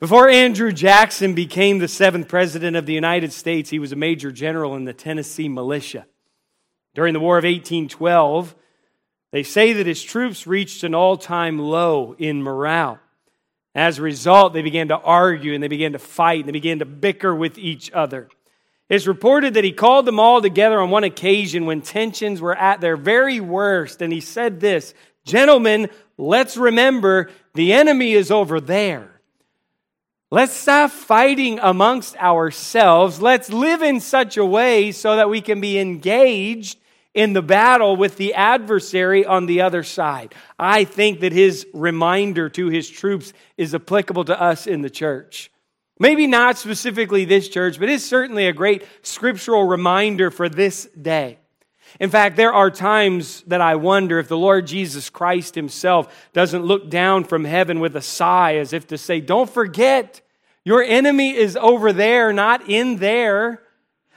Before Andrew Jackson became the seventh president of the United States, he was a major general in the Tennessee militia. During the War of 1812, they say that his troops reached an all time low in morale. As a result, they began to argue and they began to fight and they began to bicker with each other. It's reported that he called them all together on one occasion when tensions were at their very worst, and he said this Gentlemen, let's remember the enemy is over there. Let's stop fighting amongst ourselves. Let's live in such a way so that we can be engaged in the battle with the adversary on the other side. I think that his reminder to his troops is applicable to us in the church. Maybe not specifically this church, but it's certainly a great scriptural reminder for this day. In fact, there are times that I wonder if the Lord Jesus Christ himself doesn't look down from heaven with a sigh as if to say, Don't forget, your enemy is over there, not in there.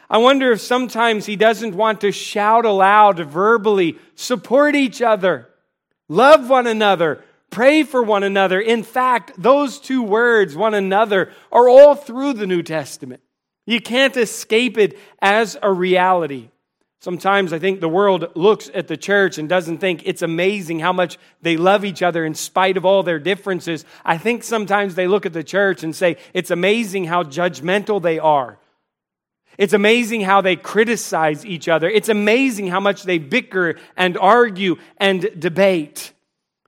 I wonder if sometimes he doesn't want to shout aloud verbally, support each other, love one another, pray for one another. In fact, those two words, one another, are all through the New Testament. You can't escape it as a reality. Sometimes I think the world looks at the church and doesn't think it's amazing how much they love each other in spite of all their differences. I think sometimes they look at the church and say it's amazing how judgmental they are. It's amazing how they criticize each other. It's amazing how much they bicker and argue and debate.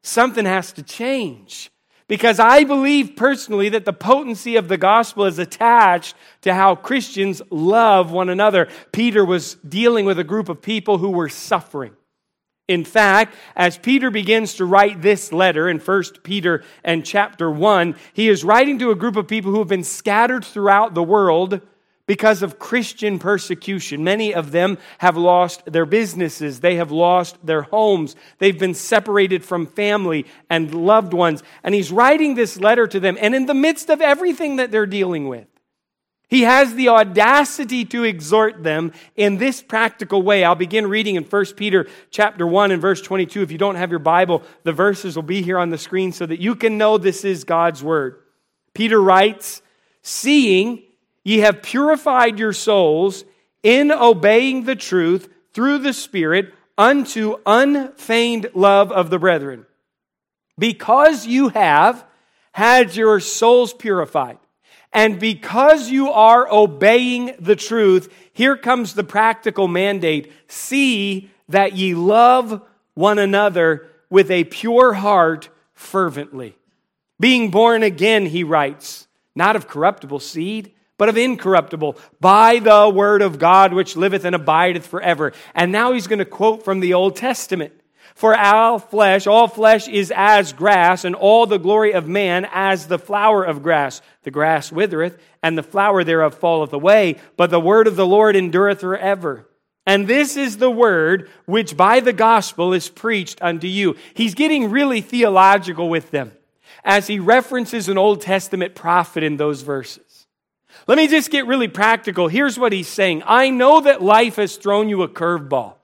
Something has to change. Because I believe personally that the potency of the gospel is attached to how Christians love one another. Peter was dealing with a group of people who were suffering. In fact, as Peter begins to write this letter in 1 Peter and chapter 1, he is writing to a group of people who have been scattered throughout the world because of Christian persecution. Many of them have lost their businesses, they have lost their homes, they've been separated from family and loved ones. And he's writing this letter to them, and in the midst of everything that they're dealing with, he has the audacity to exhort them in this practical way. I'll begin reading in 1 Peter chapter 1 and verse 22. If you don't have your Bible, the verses will be here on the screen so that you can know this is God's word. Peter writes, "Seeing Ye have purified your souls in obeying the truth through the Spirit unto unfeigned love of the brethren. Because you have had your souls purified, and because you are obeying the truth, here comes the practical mandate see that ye love one another with a pure heart fervently. Being born again, he writes, not of corruptible seed but of incorruptible, by the word of God which liveth and abideth forever. And now he's going to quote from the Old Testament. For all flesh, all flesh is as grass, and all the glory of man as the flower of grass. The grass withereth, and the flower thereof falleth away, but the word of the Lord endureth forever. And this is the word which by the gospel is preached unto you. He's getting really theological with them as he references an Old Testament prophet in those verses. Let me just get really practical. Here's what he's saying I know that life has thrown you a curveball.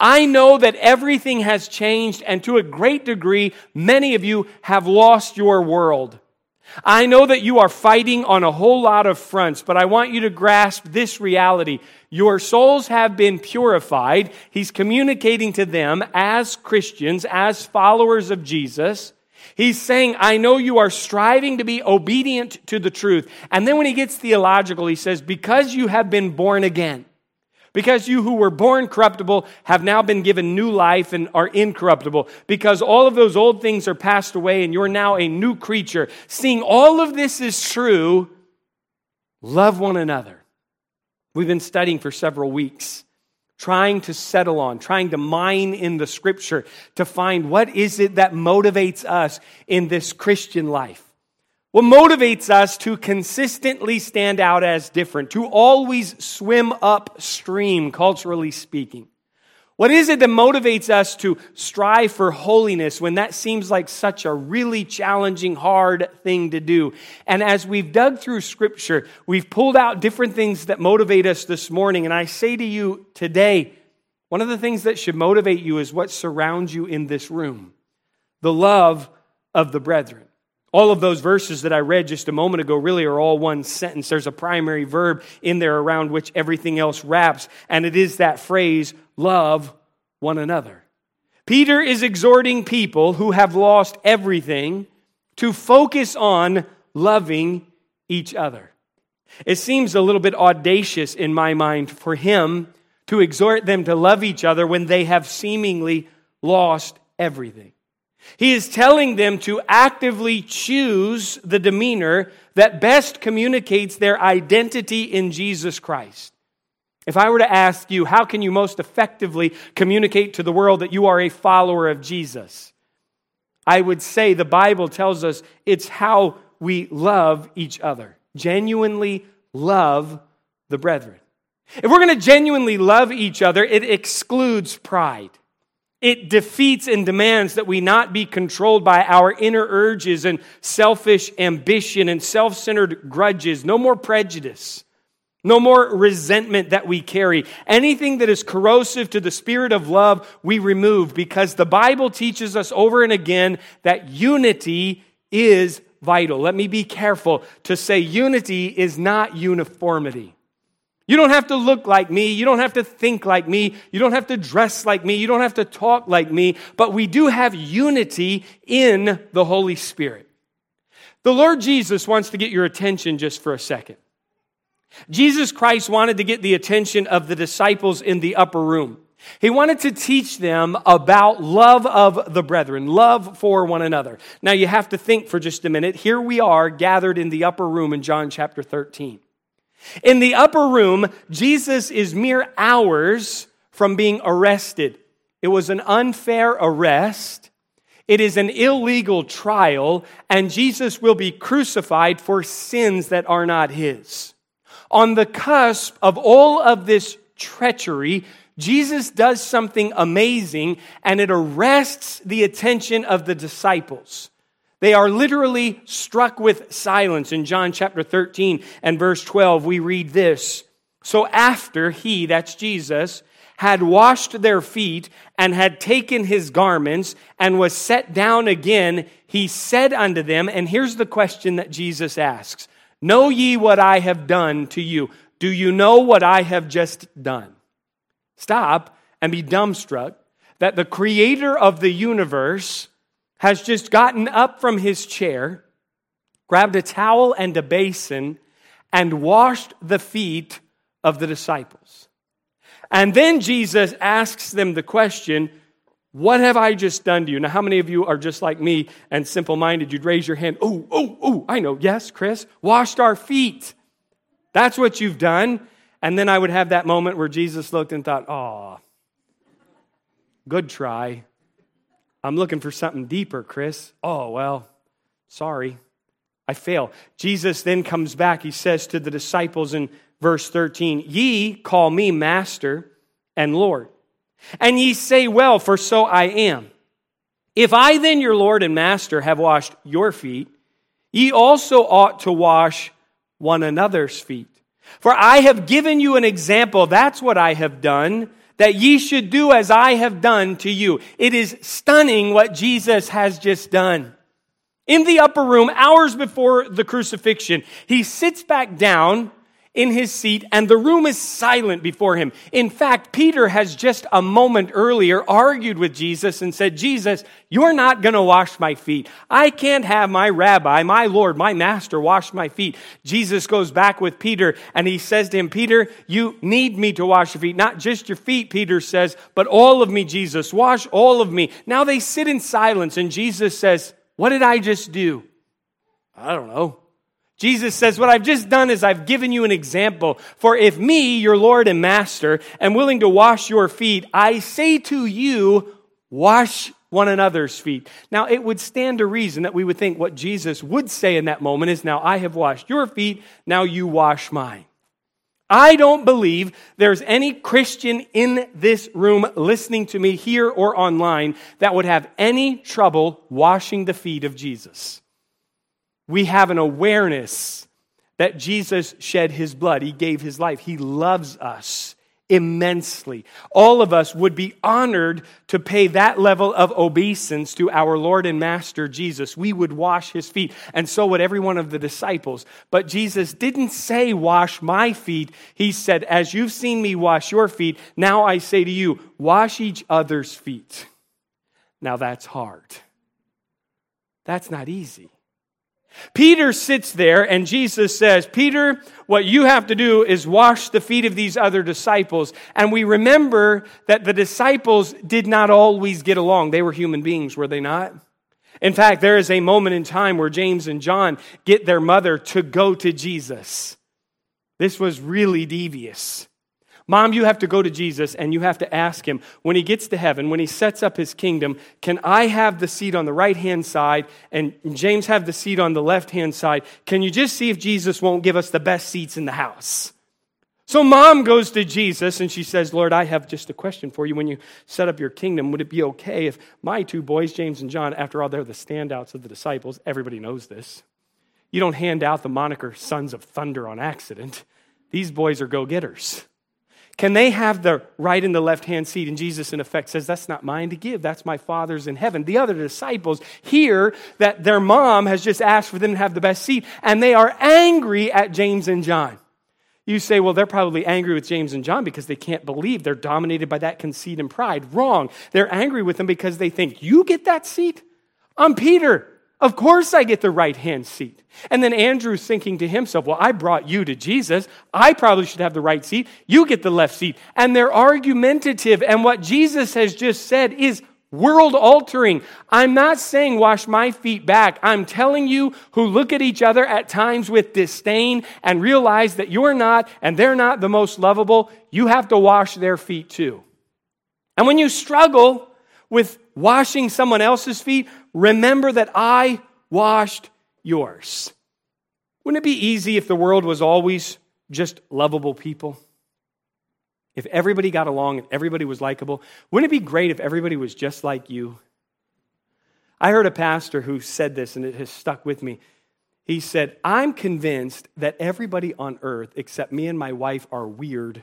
I know that everything has changed, and to a great degree, many of you have lost your world. I know that you are fighting on a whole lot of fronts, but I want you to grasp this reality. Your souls have been purified. He's communicating to them as Christians, as followers of Jesus. He's saying, I know you are striving to be obedient to the truth. And then when he gets theological, he says, Because you have been born again, because you who were born corruptible have now been given new life and are incorruptible, because all of those old things are passed away and you're now a new creature. Seeing all of this is true, love one another. We've been studying for several weeks trying to settle on, trying to mine in the scripture to find what is it that motivates us in this Christian life. What motivates us to consistently stand out as different, to always swim upstream, culturally speaking. What is it that motivates us to strive for holiness when that seems like such a really challenging, hard thing to do? And as we've dug through scripture, we've pulled out different things that motivate us this morning. And I say to you today, one of the things that should motivate you is what surrounds you in this room the love of the brethren. All of those verses that I read just a moment ago really are all one sentence. There's a primary verb in there around which everything else wraps, and it is that phrase, love one another. Peter is exhorting people who have lost everything to focus on loving each other. It seems a little bit audacious in my mind for him to exhort them to love each other when they have seemingly lost everything. He is telling them to actively choose the demeanor that best communicates their identity in Jesus Christ. If I were to ask you, how can you most effectively communicate to the world that you are a follower of Jesus? I would say the Bible tells us it's how we love each other, genuinely love the brethren. If we're going to genuinely love each other, it excludes pride. It defeats and demands that we not be controlled by our inner urges and selfish ambition and self centered grudges. No more prejudice. No more resentment that we carry. Anything that is corrosive to the spirit of love, we remove because the Bible teaches us over and again that unity is vital. Let me be careful to say unity is not uniformity. You don't have to look like me. You don't have to think like me. You don't have to dress like me. You don't have to talk like me. But we do have unity in the Holy Spirit. The Lord Jesus wants to get your attention just for a second. Jesus Christ wanted to get the attention of the disciples in the upper room. He wanted to teach them about love of the brethren, love for one another. Now you have to think for just a minute. Here we are gathered in the upper room in John chapter 13. In the upper room, Jesus is mere hours from being arrested. It was an unfair arrest. It is an illegal trial, and Jesus will be crucified for sins that are not his. On the cusp of all of this treachery, Jesus does something amazing and it arrests the attention of the disciples. They are literally struck with silence. In John chapter 13 and verse 12, we read this So after he, that's Jesus, had washed their feet and had taken his garments and was set down again, he said unto them, and here's the question that Jesus asks Know ye what I have done to you? Do you know what I have just done? Stop and be dumbstruck that the creator of the universe has just gotten up from his chair, grabbed a towel and a basin, and washed the feet of the disciples. And then Jesus asks them the question, what have I just done to you? Now, how many of you are just like me and simple minded? You'd raise your hand. Oh, oh, oh, I know. Yes, Chris. Washed our feet. That's what you've done. And then I would have that moment where Jesus looked and thought, oh, good try. I'm looking for something deeper, Chris. Oh, well, sorry. I fail. Jesus then comes back. He says to the disciples in verse 13, Ye call me master and Lord and ye say, Well, for so I am. If I then, your Lord and Master, have washed your feet, ye also ought to wash one another's feet. For I have given you an example, that's what I have done, that ye should do as I have done to you. It is stunning what Jesus has just done. In the upper room, hours before the crucifixion, he sits back down in his seat, and the room is silent before him. In fact, Peter has just a moment earlier argued with Jesus and said, Jesus, you're not going to wash my feet. I can't have my rabbi, my Lord, my master wash my feet. Jesus goes back with Peter and he says to him, Peter, you need me to wash your feet. Not just your feet, Peter says, but all of me, Jesus. Wash all of me. Now they sit in silence and Jesus says, What did I just do? I don't know. Jesus says, What I've just done is I've given you an example. For if me, your Lord and Master, am willing to wash your feet, I say to you, wash one another's feet. Now, it would stand to reason that we would think what Jesus would say in that moment is, Now I have washed your feet, now you wash mine. I don't believe there's any Christian in this room listening to me here or online that would have any trouble washing the feet of Jesus we have an awareness that Jesus shed his blood, he gave his life, he loves us immensely. All of us would be honored to pay that level of obeisance to our Lord and Master Jesus. We would wash his feet, and so would every one of the disciples. But Jesus didn't say, Wash my feet. He said, As you've seen me wash your feet, now I say to you, Wash each other's feet. Now that's hard. That's not easy. Peter sits there and Jesus says, Peter, what you have to do is wash the feet of these other disciples. And we remember that the disciples did not always get along. They were human beings, were they not? In fact, there is a moment in time where James and John get their mother to go to Jesus. This was really devious. Mom, you have to go to Jesus and you have to ask him when he gets to heaven, when he sets up his kingdom, can I have the seat on the right hand side and James have the seat on the left hand side? Can you just see if Jesus won't give us the best seats in the house? So mom goes to Jesus and she says, Lord, I have just a question for you. When you set up your kingdom, would it be okay if my two boys, James and John, after all, they're the standouts of the disciples, everybody knows this. You don't hand out the moniker sons of thunder on accident. These boys are go getters. Can they have the right and the left hand seat? And Jesus, in effect, says, That's not mine to give. That's my Father's in heaven. The other disciples hear that their mom has just asked for them to have the best seat, and they are angry at James and John. You say, well, they're probably angry with James and John because they can't believe they're dominated by that conceit and pride. Wrong. They're angry with them because they think, You get that seat? I'm Peter. Of course I get the right hand seat. And then Andrew's thinking to himself, well, I brought you to Jesus. I probably should have the right seat. You get the left seat. And they're argumentative. And what Jesus has just said is world altering. I'm not saying wash my feet back. I'm telling you who look at each other at times with disdain and realize that you're not and they're not the most lovable, you have to wash their feet too. And when you struggle with washing someone else's feet, remember that I washed yours. Wouldn't it be easy if the world was always just lovable people? If everybody got along and everybody was likable? Wouldn't it be great if everybody was just like you? I heard a pastor who said this and it has stuck with me. He said, I'm convinced that everybody on earth except me and my wife are weird,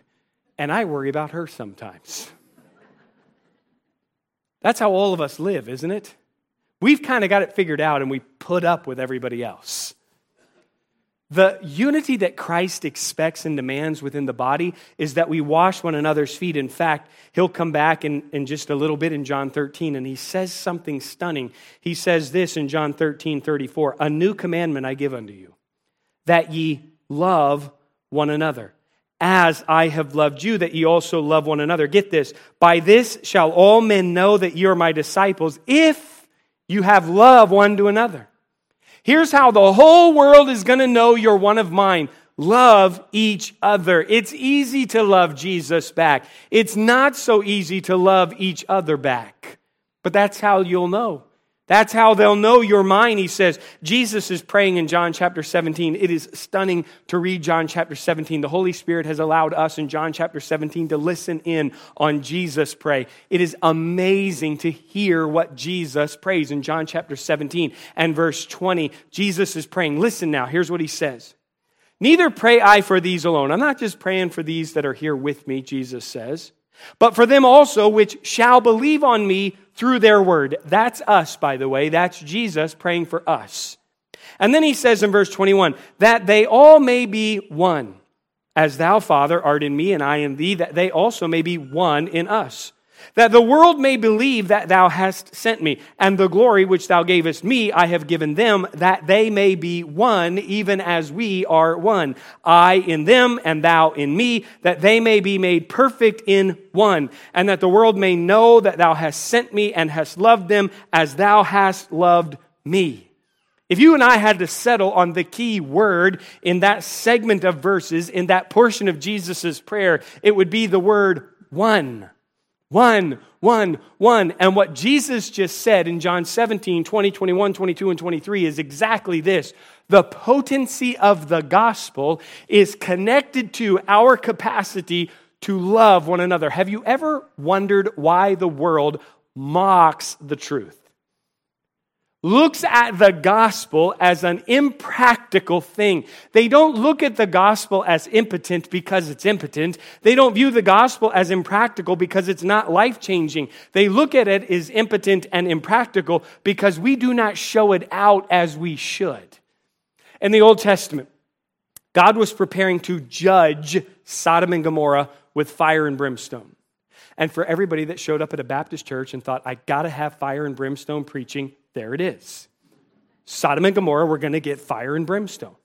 and I worry about her sometimes. That's how all of us live, isn't it? We've kind of got it figured out and we put up with everybody else. The unity that Christ expects and demands within the body is that we wash one another's feet. In fact, he'll come back in, in just a little bit in John 13 and he says something stunning. He says this in John 13 34 A new commandment I give unto you, that ye love one another as I have loved you, that ye also love one another. Get this. By this shall all men know that you are my disciples, if you have love one to another. Here's how the whole world is going to know you're one of mine. Love each other. It's easy to love Jesus back. It's not so easy to love each other back. But that's how you'll know. That's how they'll know you're mine, he says. Jesus is praying in John chapter 17. It is stunning to read John chapter 17. The Holy Spirit has allowed us in John chapter 17 to listen in on Jesus pray. It is amazing to hear what Jesus prays in John chapter 17 and verse 20. Jesus is praying. Listen now, here's what he says. Neither pray I for these alone. I'm not just praying for these that are here with me, Jesus says, but for them also which shall believe on me through their word. That's us, by the way. That's Jesus praying for us. And then he says in verse 21 that they all may be one, as thou, Father, art in me and I in thee, that they also may be one in us that the world may believe that thou hast sent me, and the glory which thou gavest me I have given them, that they may be one, even as we are one. I in them, and thou in me, that they may be made perfect in one, and that the world may know that thou hast sent me and hast loved them as thou hast loved me. If you and I had to settle on the key word in that segment of verses, in that portion of Jesus' prayer, it would be the word one. One, one, one. And what Jesus just said in John 17, 20, 21, 22, and 23 is exactly this. The potency of the gospel is connected to our capacity to love one another. Have you ever wondered why the world mocks the truth? Looks at the gospel as an impractical thing. They don't look at the gospel as impotent because it's impotent. They don't view the gospel as impractical because it's not life changing. They look at it as impotent and impractical because we do not show it out as we should. In the Old Testament, God was preparing to judge Sodom and Gomorrah with fire and brimstone. And for everybody that showed up at a Baptist church and thought, I gotta have fire and brimstone preaching, there it is. Sodom and Gomorrah, we're gonna get fire and brimstone.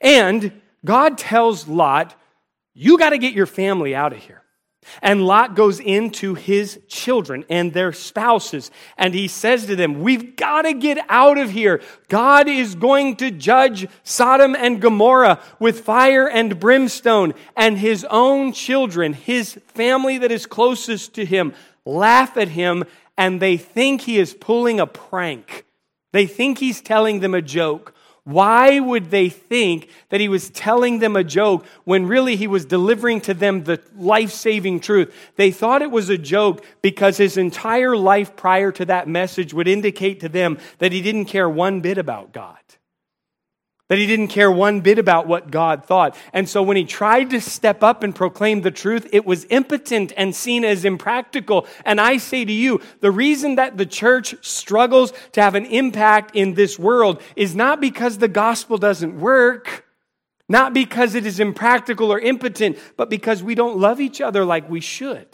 And God tells Lot, You gotta get your family out of here. And Lot goes into his children and their spouses, and he says to them, We've got to get out of here. God is going to judge Sodom and Gomorrah with fire and brimstone. And his own children, his family that is closest to him, laugh at him, and they think he is pulling a prank. They think he's telling them a joke. Why would they think that he was telling them a joke when really he was delivering to them the life saving truth? They thought it was a joke because his entire life prior to that message would indicate to them that he didn't care one bit about God that he didn't care one bit about what God thought. And so when he tried to step up and proclaim the truth, it was impotent and seen as impractical. And I say to you, the reason that the church struggles to have an impact in this world is not because the gospel doesn't work, not because it is impractical or impotent, but because we don't love each other like we should.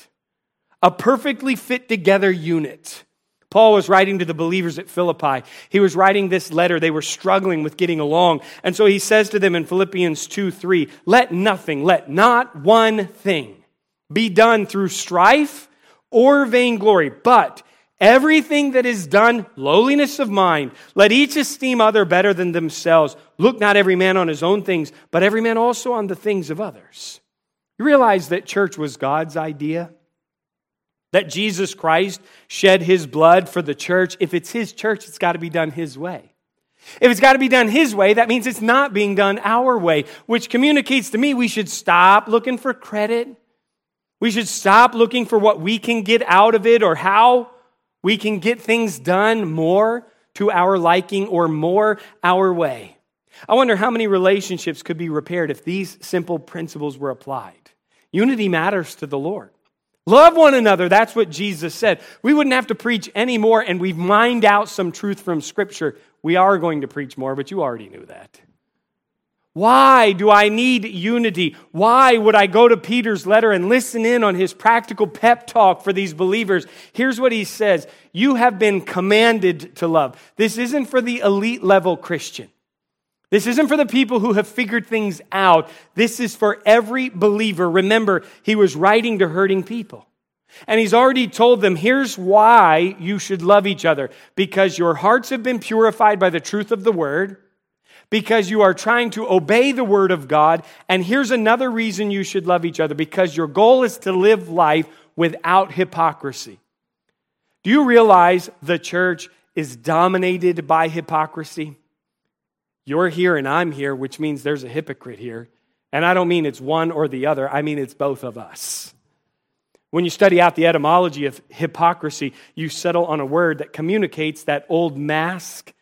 A perfectly fit together unit. Paul was writing to the believers at Philippi. He was writing this letter. They were struggling with getting along. And so he says to them in Philippians 2 3, let nothing, let not one thing be done through strife or vainglory, but everything that is done, lowliness of mind, let each esteem other better than themselves. Look not every man on his own things, but every man also on the things of others. You realize that church was God's idea? That Jesus Christ shed his blood for the church. If it's his church, it's got to be done his way. If it's got to be done his way, that means it's not being done our way, which communicates to me we should stop looking for credit. We should stop looking for what we can get out of it or how we can get things done more to our liking or more our way. I wonder how many relationships could be repaired if these simple principles were applied. Unity matters to the Lord. Love one another. That's what Jesus said. We wouldn't have to preach anymore, and we've mined out some truth from Scripture. We are going to preach more, but you already knew that. Why do I need unity? Why would I go to Peter's letter and listen in on his practical pep talk for these believers? Here's what he says You have been commanded to love. This isn't for the elite level Christian. This isn't for the people who have figured things out. This is for every believer. Remember, he was writing to hurting people. And he's already told them, here's why you should love each other. Because your hearts have been purified by the truth of the word. Because you are trying to obey the word of God. And here's another reason you should love each other. Because your goal is to live life without hypocrisy. Do you realize the church is dominated by hypocrisy? You're here and I'm here, which means there's a hypocrite here. And I don't mean it's one or the other, I mean it's both of us. When you study out the etymology of hypocrisy, you settle on a word that communicates that old mask.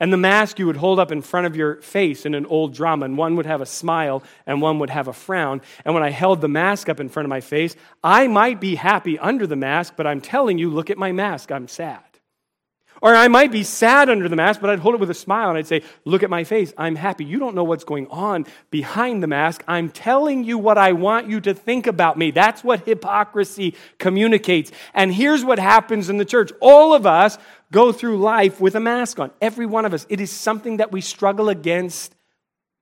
And the mask you would hold up in front of your face in an old drama, and one would have a smile and one would have a frown. And when I held the mask up in front of my face, I might be happy under the mask, but I'm telling you, look at my mask, I'm sad. Or I might be sad under the mask, but I'd hold it with a smile and I'd say, Look at my face. I'm happy. You don't know what's going on behind the mask. I'm telling you what I want you to think about me. That's what hypocrisy communicates. And here's what happens in the church all of us go through life with a mask on. Every one of us. It is something that we struggle against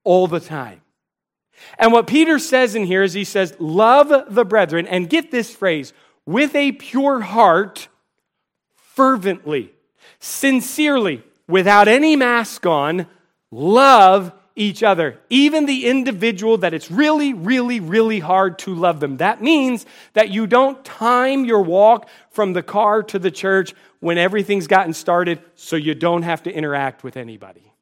all the time. And what Peter says in here is he says, Love the brethren, and get this phrase, with a pure heart, fervently sincerely, without any mask on, love each other, even the individual that it's really, really, really hard to love them. That means that you don't time your walk from the car to the church when everything's gotten started so you don't have to interact with anybody.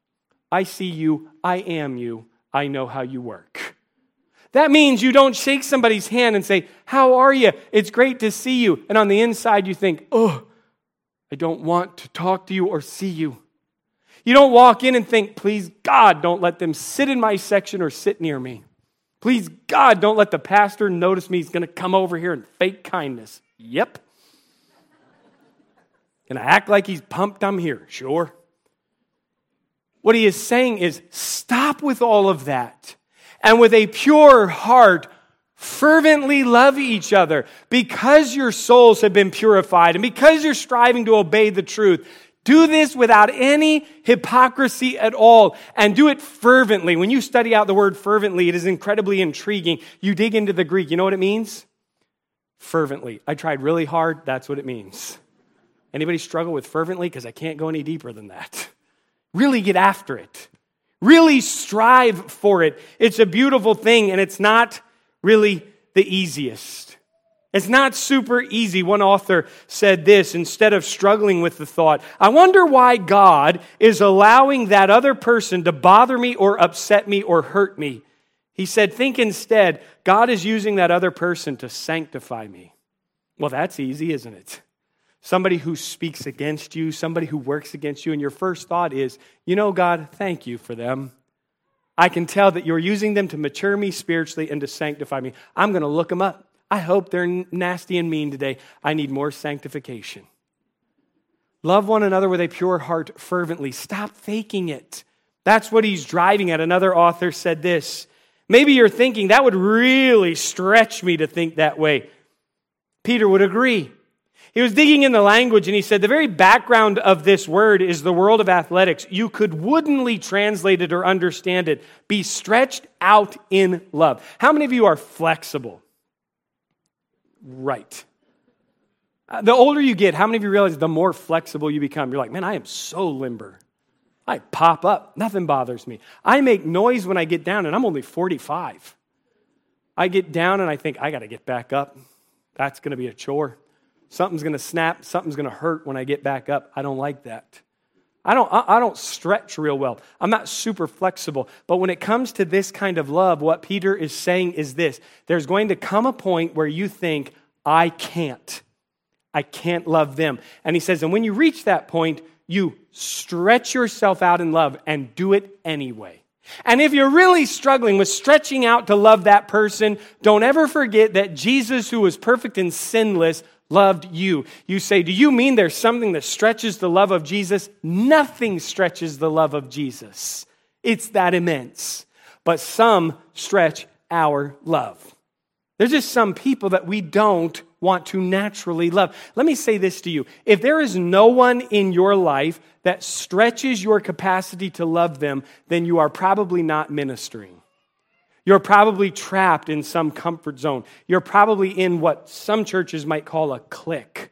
I see you, I am you, I know how you work. That means you don't shake somebody's hand and say, How are you? It's great to see you. And on the inside, you think, Oh, I don't want to talk to you or see you. You don't walk in and think, please, God, don't let them sit in my section or sit near me. Please, God, don't let the pastor notice me. He's going to come over here and fake kindness. Yep. Gonna act like he's pumped I'm here. Sure. What he is saying is stop with all of that and with a pure heart, fervently love each other because your souls have been purified and because you're striving to obey the truth. Do this without any hypocrisy at all and do it fervently. When you study out the word fervently, it is incredibly intriguing. You dig into the Greek, you know what it means? Fervently. I tried really hard, that's what it means. Anybody struggle with fervently? Because I can't go any deeper than that. Really get after it. Really strive for it. It's a beautiful thing, and it's not really the easiest. It's not super easy. One author said this instead of struggling with the thought, I wonder why God is allowing that other person to bother me or upset me or hurt me. He said, Think instead, God is using that other person to sanctify me. Well, that's easy, isn't it? Somebody who speaks against you, somebody who works against you, and your first thought is, You know, God, thank you for them. I can tell that you're using them to mature me spiritually and to sanctify me. I'm going to look them up. I hope they're nasty and mean today. I need more sanctification. Love one another with a pure heart fervently. Stop faking it. That's what he's driving at. Another author said this. Maybe you're thinking that would really stretch me to think that way. Peter would agree. He was digging in the language and he said the very background of this word is the world of athletics. You could woodenly translate it or understand it. Be stretched out in love. How many of you are flexible? Right. Uh, the older you get, how many of you realize the more flexible you become? You're like, man, I am so limber. I pop up, nothing bothers me. I make noise when I get down, and I'm only 45. I get down and I think, I got to get back up. That's going to be a chore. Something's going to snap, something's going to hurt when I get back up. I don't like that. I don't, I don't stretch real well. I'm not super flexible. But when it comes to this kind of love, what Peter is saying is this there's going to come a point where you think, I can't. I can't love them. And he says, and when you reach that point, you stretch yourself out in love and do it anyway. And if you're really struggling with stretching out to love that person, don't ever forget that Jesus, who was perfect and sinless, loved you. You say, Do you mean there's something that stretches the love of Jesus? Nothing stretches the love of Jesus. It's that immense. But some stretch our love. There's just some people that we don't want to naturally love. Let me say this to you. If there is no one in your life that stretches your capacity to love them, then you are probably not ministering. You're probably trapped in some comfort zone. You're probably in what some churches might call a clique,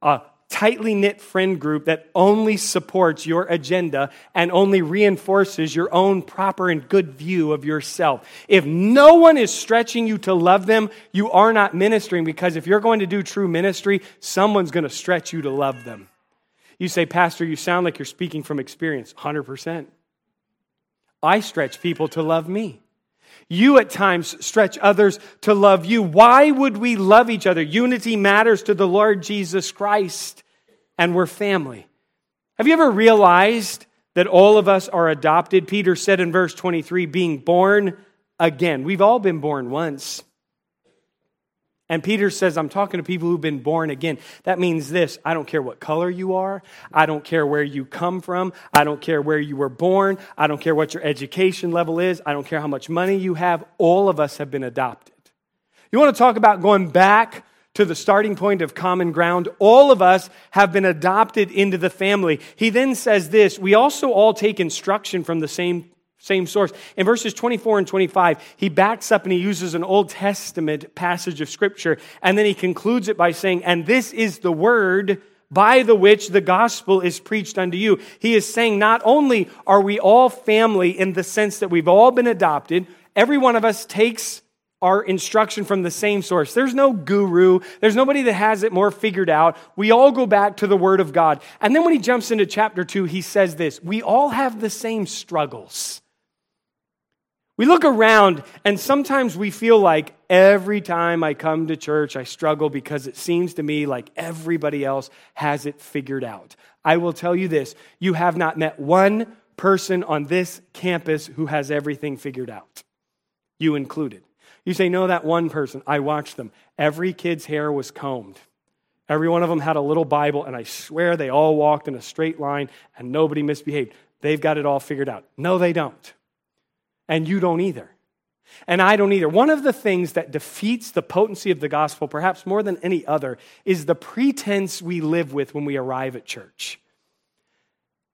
a tightly knit friend group that only supports your agenda and only reinforces your own proper and good view of yourself. If no one is stretching you to love them, you are not ministering because if you're going to do true ministry, someone's going to stretch you to love them. You say, Pastor, you sound like you're speaking from experience. 100%. I stretch people to love me. You at times stretch others to love you. Why would we love each other? Unity matters to the Lord Jesus Christ, and we're family. Have you ever realized that all of us are adopted? Peter said in verse 23, being born again. We've all been born once. And Peter says, I'm talking to people who've been born again. That means this I don't care what color you are. I don't care where you come from. I don't care where you were born. I don't care what your education level is. I don't care how much money you have. All of us have been adopted. You want to talk about going back to the starting point of common ground? All of us have been adopted into the family. He then says this We also all take instruction from the same same source. In verses 24 and 25, he backs up and he uses an Old Testament passage of Scripture, and then he concludes it by saying, And this is the word by the which the gospel is preached unto you. He is saying, Not only are we all family in the sense that we've all been adopted, every one of us takes our instruction from the same source. There's no guru. There's nobody that has it more figured out. We all go back to the Word of God. And then when he jumps into chapter 2, he says this We all have the same struggles. We look around and sometimes we feel like every time I come to church, I struggle because it seems to me like everybody else has it figured out. I will tell you this you have not met one person on this campus who has everything figured out, you included. You say, No, that one person. I watched them. Every kid's hair was combed. Every one of them had a little Bible, and I swear they all walked in a straight line and nobody misbehaved. They've got it all figured out. No, they don't. And you don't either. And I don't either. One of the things that defeats the potency of the gospel, perhaps more than any other, is the pretense we live with when we arrive at church.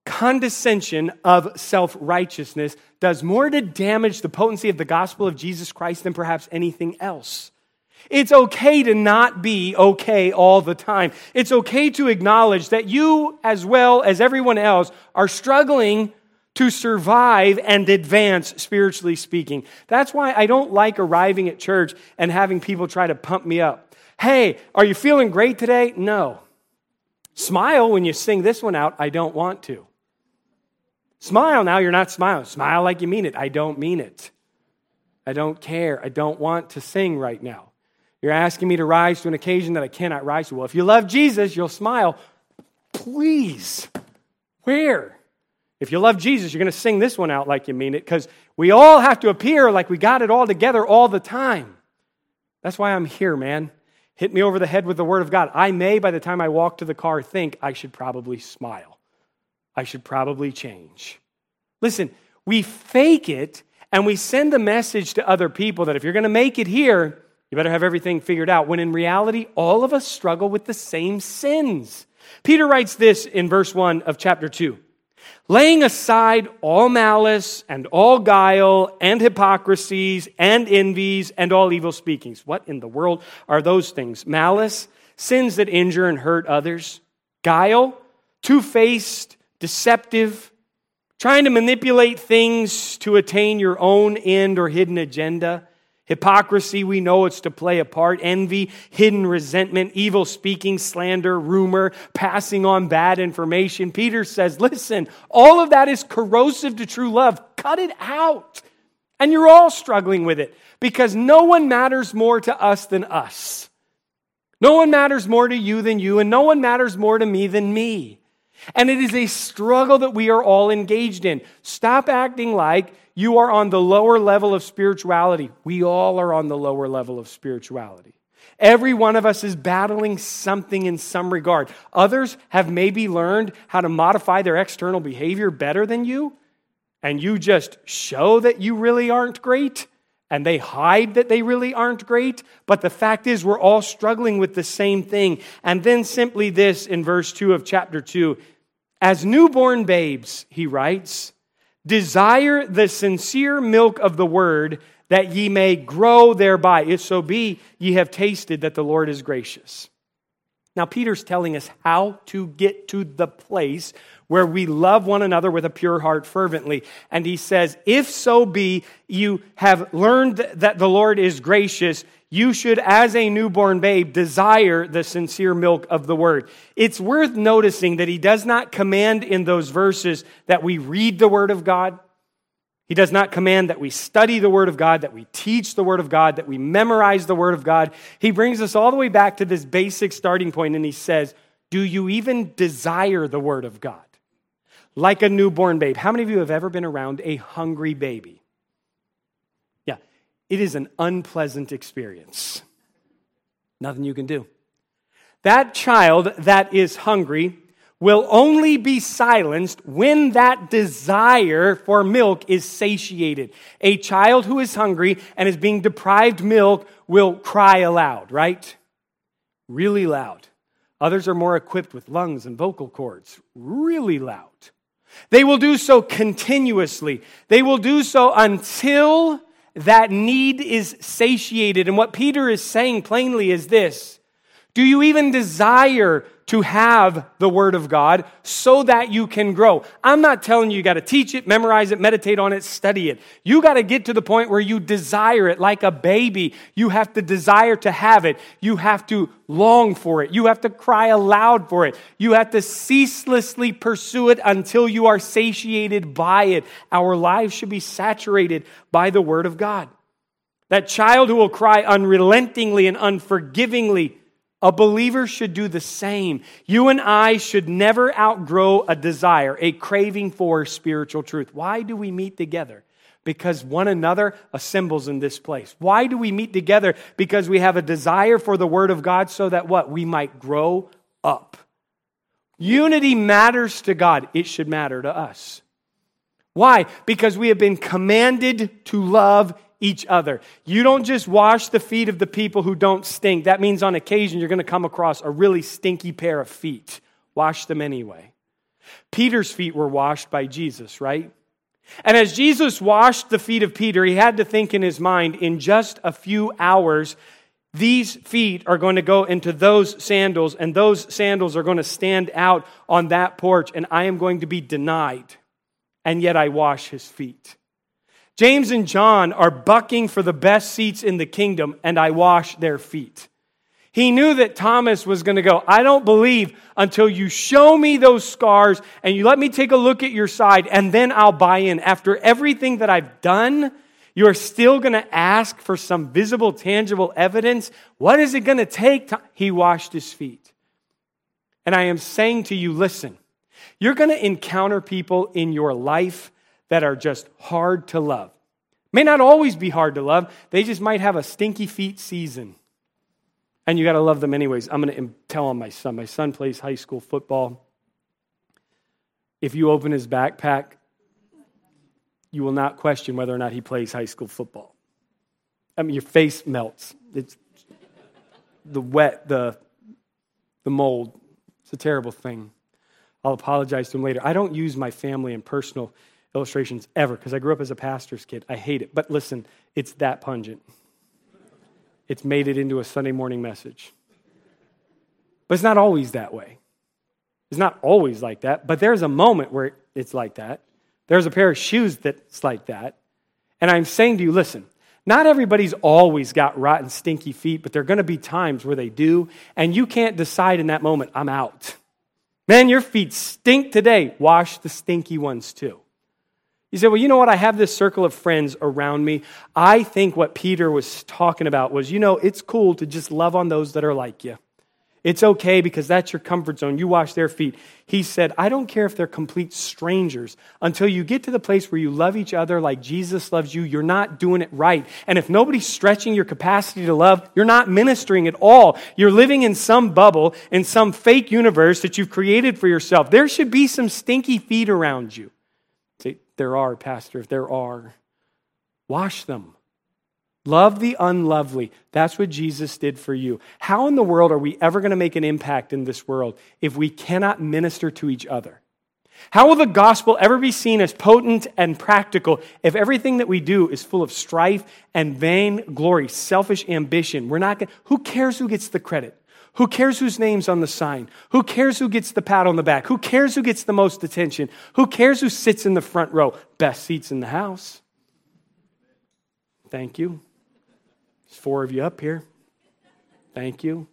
Condescension of self righteousness does more to damage the potency of the gospel of Jesus Christ than perhaps anything else. It's okay to not be okay all the time. It's okay to acknowledge that you, as well as everyone else, are struggling to survive and advance, spiritually speaking. That's why I don't like arriving at church and having people try to pump me up. Hey, are you feeling great today? No. Smile when you sing this one out. I don't want to. Smile now, you're not smiling. Smile like you mean it. I don't mean it. I don't care. I don't want to sing right now. You're asking me to rise to an occasion that I cannot rise to. Well, if you love Jesus, you'll smile. Please. Where? If you love Jesus, you're going to sing this one out like you mean it because we all have to appear like we got it all together all the time. That's why I'm here, man. Hit me over the head with the Word of God. I may, by the time I walk to the car, think I should probably smile. I should probably change. Listen, we fake it and we send a message to other people that if you're going to make it here, you better have everything figured out. When in reality, all of us struggle with the same sins. Peter writes this in verse 1 of chapter 2 laying aside all malice and all guile and hypocrisies and envies and all evil speakings. What in the world are those things? Malice, sins that injure and hurt others, guile, two faced, deceptive, trying to manipulate things to attain your own end or hidden agenda. Hypocrisy, we know it's to play a part. Envy, hidden resentment, evil speaking, slander, rumor, passing on bad information. Peter says, listen, all of that is corrosive to true love. Cut it out. And you're all struggling with it because no one matters more to us than us. No one matters more to you than you, and no one matters more to me than me. And it is a struggle that we are all engaged in. Stop acting like you are on the lower level of spirituality. We all are on the lower level of spirituality. Every one of us is battling something in some regard. Others have maybe learned how to modify their external behavior better than you, and you just show that you really aren't great, and they hide that they really aren't great. But the fact is, we're all struggling with the same thing. And then simply this in verse 2 of chapter 2 As newborn babes, he writes, Desire the sincere milk of the word that ye may grow thereby, if so be ye have tasted that the Lord is gracious. Now, Peter's telling us how to get to the place where we love one another with a pure heart fervently. And he says, If so be you have learned that the Lord is gracious, you should, as a newborn babe, desire the sincere milk of the word. It's worth noticing that he does not command in those verses that we read the word of God. He does not command that we study the Word of God, that we teach the Word of God, that we memorize the Word of God. He brings us all the way back to this basic starting point and he says, Do you even desire the Word of God? Like a newborn babe. How many of you have ever been around a hungry baby? It is an unpleasant experience. Nothing you can do. That child that is hungry will only be silenced when that desire for milk is satiated. A child who is hungry and is being deprived milk will cry aloud, right? Really loud. Others are more equipped with lungs and vocal cords, really loud. They will do so continuously. They will do so until that need is satiated. And what Peter is saying plainly is this Do you even desire to have the Word of God so that you can grow. I'm not telling you you got to teach it, memorize it, meditate on it, study it. You got to get to the point where you desire it like a baby. You have to desire to have it. You have to long for it. You have to cry aloud for it. You have to ceaselessly pursue it until you are satiated by it. Our lives should be saturated by the Word of God. That child who will cry unrelentingly and unforgivingly a believer should do the same. You and I should never outgrow a desire, a craving for spiritual truth. Why do we meet together? Because one another assembles in this place. Why do we meet together? Because we have a desire for the Word of God so that what? We might grow up. Unity matters to God. It should matter to us. Why? Because we have been commanded to love each other. You don't just wash the feet of the people who don't stink. That means on occasion you're going to come across a really stinky pair of feet. Wash them anyway. Peter's feet were washed by Jesus, right? And as Jesus washed the feet of Peter, he had to think in his mind in just a few hours, these feet are going to go into those sandals, and those sandals are going to stand out on that porch, and I am going to be denied. And yet I wash his feet. James and John are bucking for the best seats in the kingdom, and I wash their feet. He knew that Thomas was going to go, I don't believe until you show me those scars and you let me take a look at your side, and then I'll buy in. After everything that I've done, you're still going to ask for some visible, tangible evidence. What is it going to take? To... He washed his feet. And I am saying to you, listen, you're going to encounter people in your life that are just hard to love. May not always be hard to love, they just might have a stinky feet season. And you got to love them anyways. I'm going to tell on my son. My son plays high school football. If you open his backpack, you will not question whether or not he plays high school football. I mean, your face melts. It's the wet, the, the mold. It's a terrible thing. I'll apologize to him later. I don't use my family and personal illustrations ever because I grew up as a pastor's kid. I hate it. But listen, it's that pungent. It's made it into a Sunday morning message. But it's not always that way. It's not always like that, but there's a moment where it's like that. There's a pair of shoes that's like that. And I'm saying to you, listen, not everybody's always got rotten, stinky feet, but there are going to be times where they do, and you can't decide in that moment, I'm out. Man, your feet stink today. Wash the stinky ones too. You say, well, you know what? I have this circle of friends around me. I think what Peter was talking about was, you know, it's cool to just love on those that are like you. It's okay because that's your comfort zone. You wash their feet. He said, I don't care if they're complete strangers. Until you get to the place where you love each other like Jesus loves you, you're not doing it right. And if nobody's stretching your capacity to love, you're not ministering at all. You're living in some bubble, in some fake universe that you've created for yourself. There should be some stinky feet around you. There are, Pastor, if there are. Wash them. Love the unlovely. That's what Jesus did for you. How in the world are we ever going to make an impact in this world if we cannot minister to each other? How will the gospel ever be seen as potent and practical if everything that we do is full of strife and vain glory, selfish ambition? We're not going who cares who gets the credit? Who cares whose name's on the sign? Who cares who gets the pat on the back? Who cares who gets the most attention? Who cares who sits in the front row? Best seats in the house. Thank you. There's four of you up here. Thank you.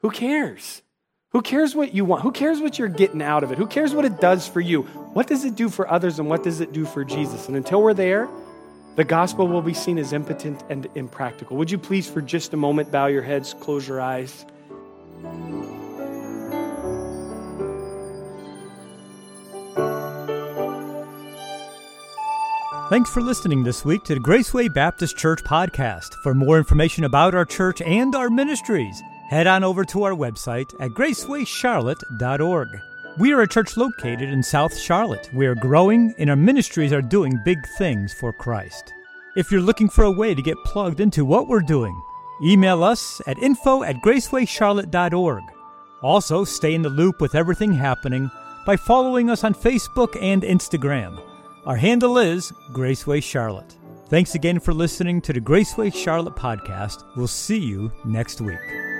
Who cares? Who cares what you want? Who cares what you're getting out of it? Who cares what it does for you? What does it do for others and what does it do for Jesus? And until we're there, the gospel will be seen as impotent and impractical. Would you please, for just a moment, bow your heads, close your eyes? Thanks for listening this week to the Graceway Baptist Church podcast. For more information about our church and our ministries, head on over to our website at gracewaycharlotte.org. We are a church located in South Charlotte. We are growing and our ministries are doing big things for Christ. If you're looking for a way to get plugged into what we're doing, Email us at info at gracewaycharlotte.org. Also, stay in the loop with everything happening by following us on Facebook and Instagram. Our handle is Graceway Charlotte. Thanks again for listening to the Graceway Charlotte podcast. We'll see you next week.